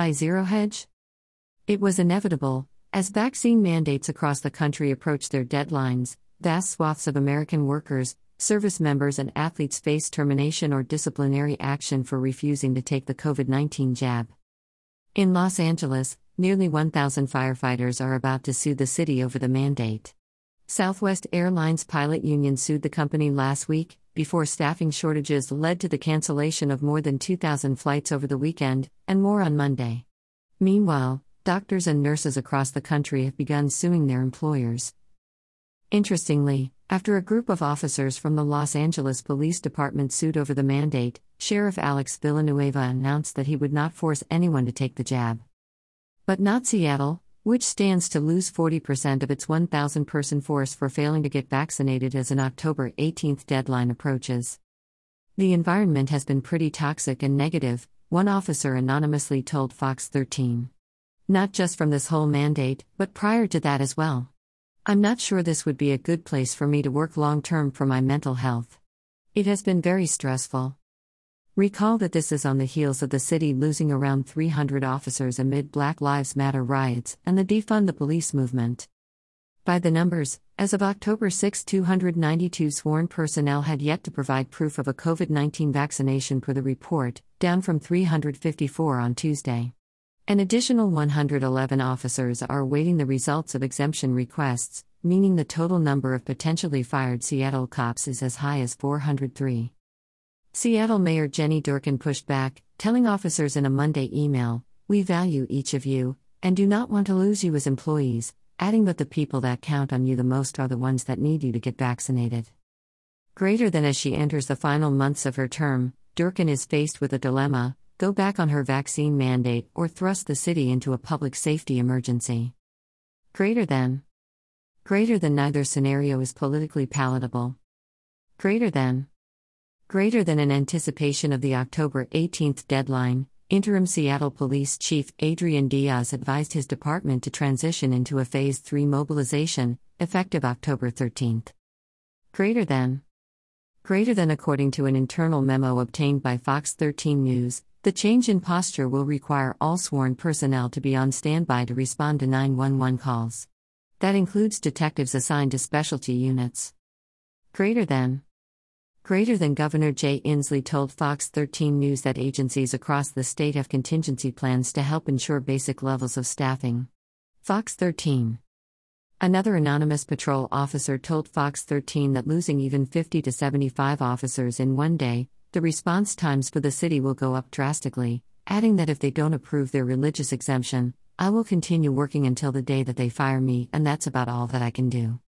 by Zero Hedge? It was inevitable, as vaccine mandates across the country approach their deadlines, vast swaths of American workers, service members, and athletes face termination or disciplinary action for refusing to take the COVID 19 jab. In Los Angeles, nearly 1,000 firefighters are about to sue the city over the mandate. Southwest Airlines pilot union sued the company last week, before staffing shortages led to the cancellation of more than 2,000 flights over the weekend, and more on Monday. Meanwhile, doctors and nurses across the country have begun suing their employers. Interestingly, after a group of officers from the Los Angeles Police Department sued over the mandate, Sheriff Alex Villanueva announced that he would not force anyone to take the jab. But not Seattle, which stands to lose 40% of its 1,000 person force for failing to get vaccinated as an October 18th deadline approaches. The environment has been pretty toxic and negative, one officer anonymously told Fox 13. Not just from this whole mandate, but prior to that as well. I'm not sure this would be a good place for me to work long term for my mental health. It has been very stressful. Recall that this is on the heels of the city losing around 300 officers amid Black Lives Matter riots and the defund the police movement. By the numbers, as of October 6, 292 sworn personnel had yet to provide proof of a COVID 19 vaccination per the report, down from 354 on Tuesday. An additional 111 officers are awaiting the results of exemption requests, meaning the total number of potentially fired Seattle cops is as high as 403. Seattle Mayor Jenny Durkan pushed back, telling officers in a Monday email, We value each of you, and do not want to lose you as employees, adding that the people that count on you the most are the ones that need you to get vaccinated. Greater than as she enters the final months of her term, Durkan is faced with a dilemma go back on her vaccine mandate or thrust the city into a public safety emergency. Greater than. Greater than neither scenario is politically palatable. Greater than. Greater than an anticipation of the October 18 deadline, Interim Seattle Police Chief Adrian Diaz advised his department to transition into a Phase 3 mobilization, effective October 13. Greater than. Greater than according to an internal memo obtained by Fox 13 News, the change in posture will require all sworn personnel to be on standby to respond to 911 calls. That includes detectives assigned to specialty units. Greater than. Greater than Governor Jay Inslee told Fox 13 News that agencies across the state have contingency plans to help ensure basic levels of staffing. Fox 13. Another anonymous patrol officer told Fox 13 that losing even 50 to 75 officers in one day, the response times for the city will go up drastically, adding that if they don't approve their religious exemption, I will continue working until the day that they fire me, and that's about all that I can do.